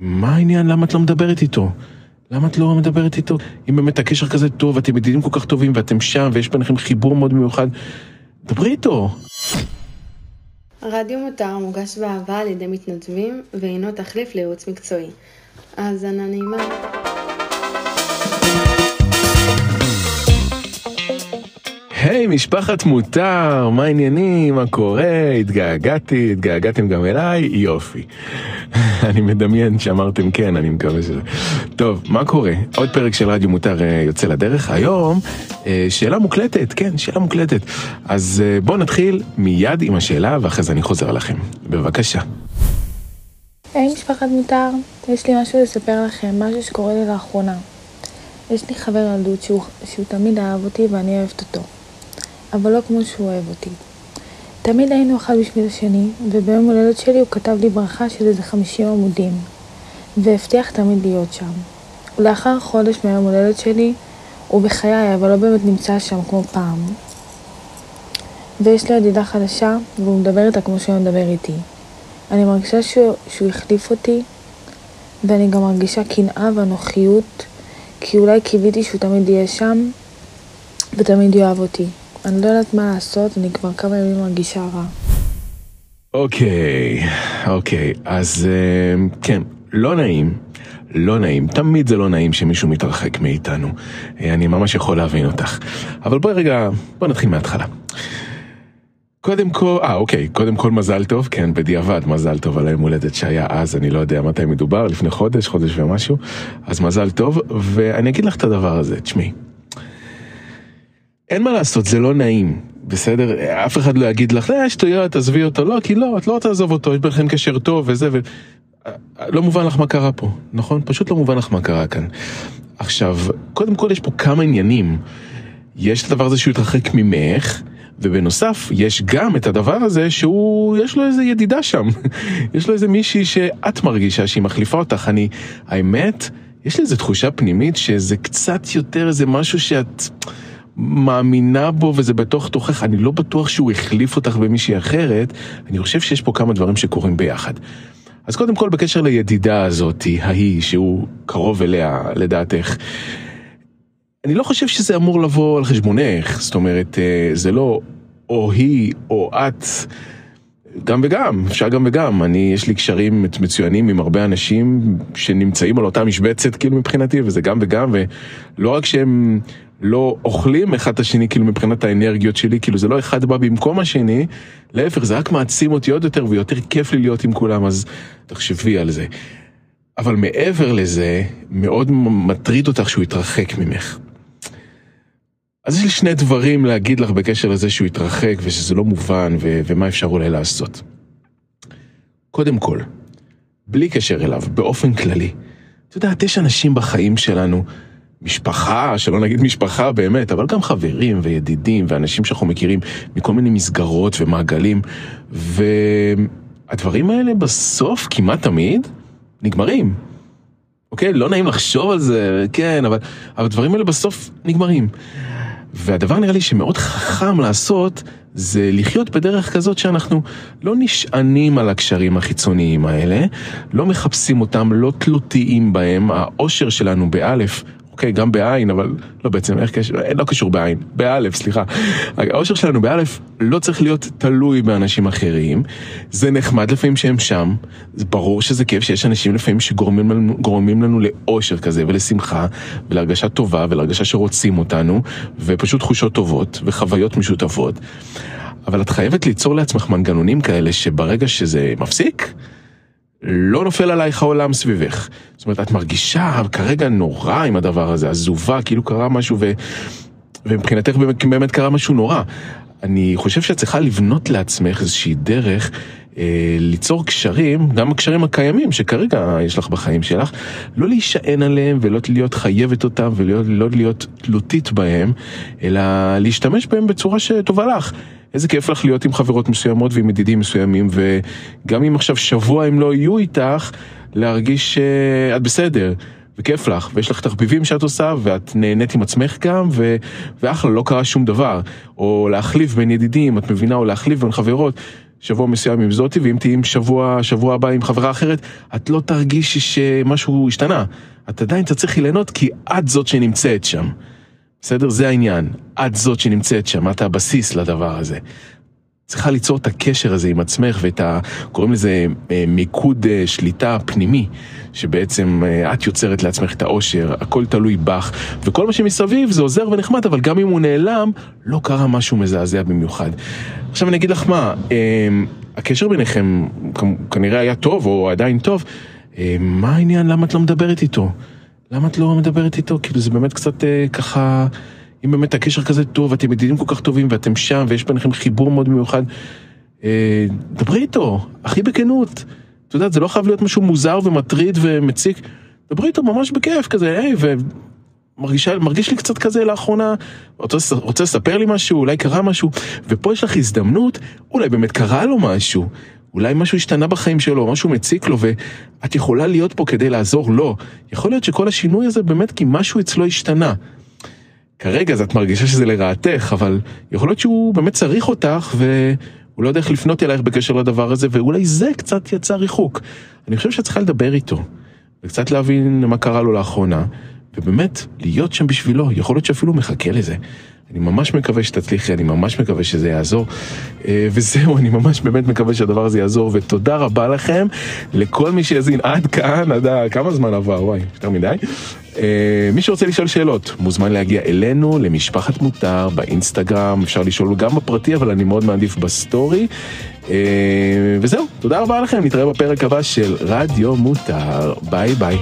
מה העניין? למה את לא מדברת איתו? למה את לא מדברת איתו? אם באמת הקשר כזה טוב, אתם ידידים כל כך טובים, ואתם שם, ויש ביניכם חיבור מאוד מיוחד, דברי איתו. רדיו מותר מוגש באהבה על ידי מתנדבים, והינו תחליף לייעוץ מקצועי. האזנה נעימה. היי, משפחת מותר, מה העניינים, מה קורה? התגעגעתי, התגעגעתם גם אליי? יופי. אני מדמיין שאמרתם כן, אני מקווה שזה... טוב, מה קורה? עוד פרק של רדיו מותר אה, יוצא לדרך. היום, אה, שאלה מוקלטת, כן, שאלה מוקלטת. אז אה, בואו נתחיל מיד עם השאלה, ואחרי זה אני חוזר לכם. בבקשה. היי משפחת מותר, יש לי משהו לספר לכם, משהו שקורה לי לאחרונה. יש לי חבר ילדות שהוא, שהוא תמיד אהב אותי ואני אוהבת אותו. אבל לא כמו שהוא אוהב אותי. תמיד היינו אחד בשביל השני, וביום הולדת שלי הוא כתב לי ברכה של איזה חמישים עמודים, והבטיח תמיד להיות שם. ולאחר חודש מהיום הולדת שלי, הוא בחיי, אבל לא באמת נמצא שם כמו פעם. ויש לי ידידה חדשה, והוא מדבר איתה כמו שהוא מדבר איתי. אני מרגישה שהוא, שהוא החליף אותי, ואני גם מרגישה קנאה ואנוכיות, כי אולי קיוויתי שהוא תמיד יהיה שם, ותמיד יאהב אותי. אני לא יודעת מה לעשות, אני כבר כמה ימים מרגישה רע. אוקיי, אוקיי, אז uh, כן, לא נעים, לא נעים, תמיד זה לא נעים שמישהו מתרחק מאיתנו. אני ממש יכול להבין אותך. אבל בואי רגע, בוא נתחיל מההתחלה. קודם כל, אה אוקיי, קודם כל מזל טוב, כן, בדיעבד מזל טוב על היום הולדת שהיה אז, אני לא יודע מתי מדובר, לפני חודש, חודש ומשהו, אז מזל טוב, ואני אגיד לך את הדבר הזה, תשמעי. אין מה לעשות, זה לא נעים, בסדר? אף אחד לא יגיד לך, אה, שטויות, תעזבי אותו, לא, כי לא, את לא רוצה לעזוב אותו, יש ביניכם קשר טוב וזה, ו... לא מובן לך מה קרה פה, נכון? פשוט לא מובן לך מה קרה כאן. עכשיו, קודם כל יש פה כמה עניינים. יש את הדבר הזה שהוא התרחק ממך, ובנוסף, יש גם את הדבר הזה שהוא, יש לו איזה ידידה שם. יש לו איזה מישהי שאת מרגישה שהיא מחליפה אותך. אני, האמת, יש לי איזה תחושה פנימית שזה קצת יותר איזה משהו שאת... מאמינה בו וזה בתוך תוכך, אני לא בטוח שהוא החליף אותך במישהי אחרת, אני חושב שיש פה כמה דברים שקורים ביחד. אז קודם כל בקשר לידידה הזאתי, ההיא, שהוא קרוב אליה, לדעתך, אני לא חושב שזה אמור לבוא על חשבונך, זאת אומרת, אה, זה לא או היא או את. גם וגם, אפשר גם וגם. אני, יש לי קשרים מצוינים עם הרבה אנשים שנמצאים על אותה משבצת, כאילו מבחינתי, וזה גם וגם, ולא רק שהם לא אוכלים אחד את השני כאילו מבחינת האנרגיות שלי, כאילו זה לא אחד בא במקום השני, להפך זה רק מעצים אותי עוד יותר ויותר כיף לי להיות עם כולם, אז תחשבי על זה. אבל מעבר לזה, מאוד מטריד אותך שהוא יתרחק ממך. אז יש לי שני דברים להגיד לך בקשר לזה שהוא יתרחק ושזה לא מובן ו- ומה אפשר אולי לעשות. קודם כל, בלי קשר אליו, באופן כללי, את יודעת, יש אנשים בחיים שלנו משפחה, שלא נגיד משפחה באמת, אבל גם חברים וידידים ואנשים שאנחנו מכירים מכל מיני מסגרות ומעגלים, והדברים האלה בסוף כמעט תמיד נגמרים. אוקיי? לא נעים לחשוב על זה, כן, אבל, אבל הדברים האלה בסוף נגמרים. והדבר נראה לי שמאוד חכם לעשות, זה לחיות בדרך כזאת שאנחנו לא נשענים על הקשרים החיצוניים האלה, לא מחפשים אותם, לא תלותיים בהם, האושר שלנו באלף אוקיי, גם בעין, אבל לא בעצם, איך קשר, לא קשור בעין, באלף, סליחה. האושר שלנו באלף לא צריך להיות תלוי באנשים אחרים. זה נחמד לפעמים שהם שם, זה ברור שזה כיף שיש אנשים לפעמים שגורמים לנו, לנו לאושר כזה ולשמחה ולהרגשה טובה ולהרגשה שרוצים אותנו, ופשוט תחושות טובות וחוויות משותפות. אבל את חייבת ליצור לעצמך מנגנונים כאלה שברגע שזה מפסיק, לא נופל עלייך העולם סביבך. זאת אומרת, את מרגישה כרגע נורא עם הדבר הזה, עזובה, כאילו קרה משהו ו... ומבחינתך באמת, באמת קרה משהו נורא. אני חושב שאת צריכה לבנות לעצמך איזושהי דרך אה, ליצור קשרים, גם הקשרים הקיימים שכרגע יש לך בחיים שלך, לא להישען עליהם ולא להיות חייבת אותם ולא לא להיות תלותית בהם, אלא להשתמש בהם בצורה שטובה לך. איזה כיף לך להיות עם חברות מסוימות ועם ידידים מסוימים, וגם אם עכשיו שבוע הם לא יהיו איתך, להרגיש שאת בסדר. וכיף לך, ויש לך תחביבים שאת עושה, ואת נהנית עם עצמך גם, ו... ואחלה, לא קרה שום דבר. או להחליף בין ידידים, את מבינה, או להחליף בין חברות. שבוע מסוים עם זאתי, ואם תהיי עם שבוע, שבוע הבא עם חברה אחרת, את לא תרגישי שמשהו השתנה. את עדיין תצליחי ליהנות כי את זאת שנמצאת שם. בסדר? זה העניין. את זאת שנמצאת שם, את הבסיס לדבר הזה. צריכה ליצור את הקשר הזה עם עצמך ואת ה... קוראים לזה אה, מיקוד אה, שליטה פנימי, שבעצם אה, את יוצרת לעצמך את האושר, הכל תלוי בך, וכל מה שמסביב זה עוזר ונחמד, אבל גם אם הוא נעלם, לא קרה משהו מזעזע במיוחד. עכשיו אני אגיד לך מה, הקשר ביניכם כנראה היה טוב, או עדיין טוב, מה העניין, למה את לא מדברת איתו? למה את לא מדברת איתו? כאילו זה באמת קצת ככה... אם באמת הקשר כזה טוב, ואתם ידידים כל כך טובים, ואתם שם, ויש ביניכם חיבור מאוד מיוחד, אה, דברי איתו, הכי בכנות. את יודעת, זה לא חייב להיות משהו מוזר ומטריד ומציק. דברי איתו ממש בכיף, כזה, היי, ומרגיש לי קצת כזה לאחרונה, רוצה, רוצה לספר לי משהו, אולי קרה משהו, ופה יש לך הזדמנות, אולי באמת קרה לו משהו. אולי משהו השתנה בחיים שלו, משהו מציק לו, ואת יכולה להיות פה כדי לעזור לו. יכול להיות שכל השינוי הזה באמת כי משהו אצלו השתנה. כרגע אז את מרגישה שזה לרעתך, אבל יכול להיות שהוא באמת צריך אותך והוא לא יודע איך לפנות אלייך בקשר לדבר הזה, ואולי זה קצת יצא ריחוק. אני חושב שאת צריכה לדבר איתו, וקצת להבין מה קרה לו לאחרונה, ובאמת להיות שם בשבילו, יכול להיות שאפילו מחכה לזה. אני ממש מקווה שתצליחי, אני ממש מקווה שזה יעזור. אה, וזהו, אני ממש באמת מקווה שהדבר הזה יעזור, ותודה רבה לכם, לכל מי שיאזין עד כאן, עד כמה זמן עבר, וואי, יותר מדי. אה, מי שרוצה לשאול שאלות, מוזמן להגיע אלינו, למשפחת מותר, באינסטגרם, אפשר לשאול גם בפרטי, אבל אני מאוד מעדיף בסטורי. אה, וזהו, תודה רבה לכם, נתראה בפרק הבא של רדיו מותר, ביי ביי.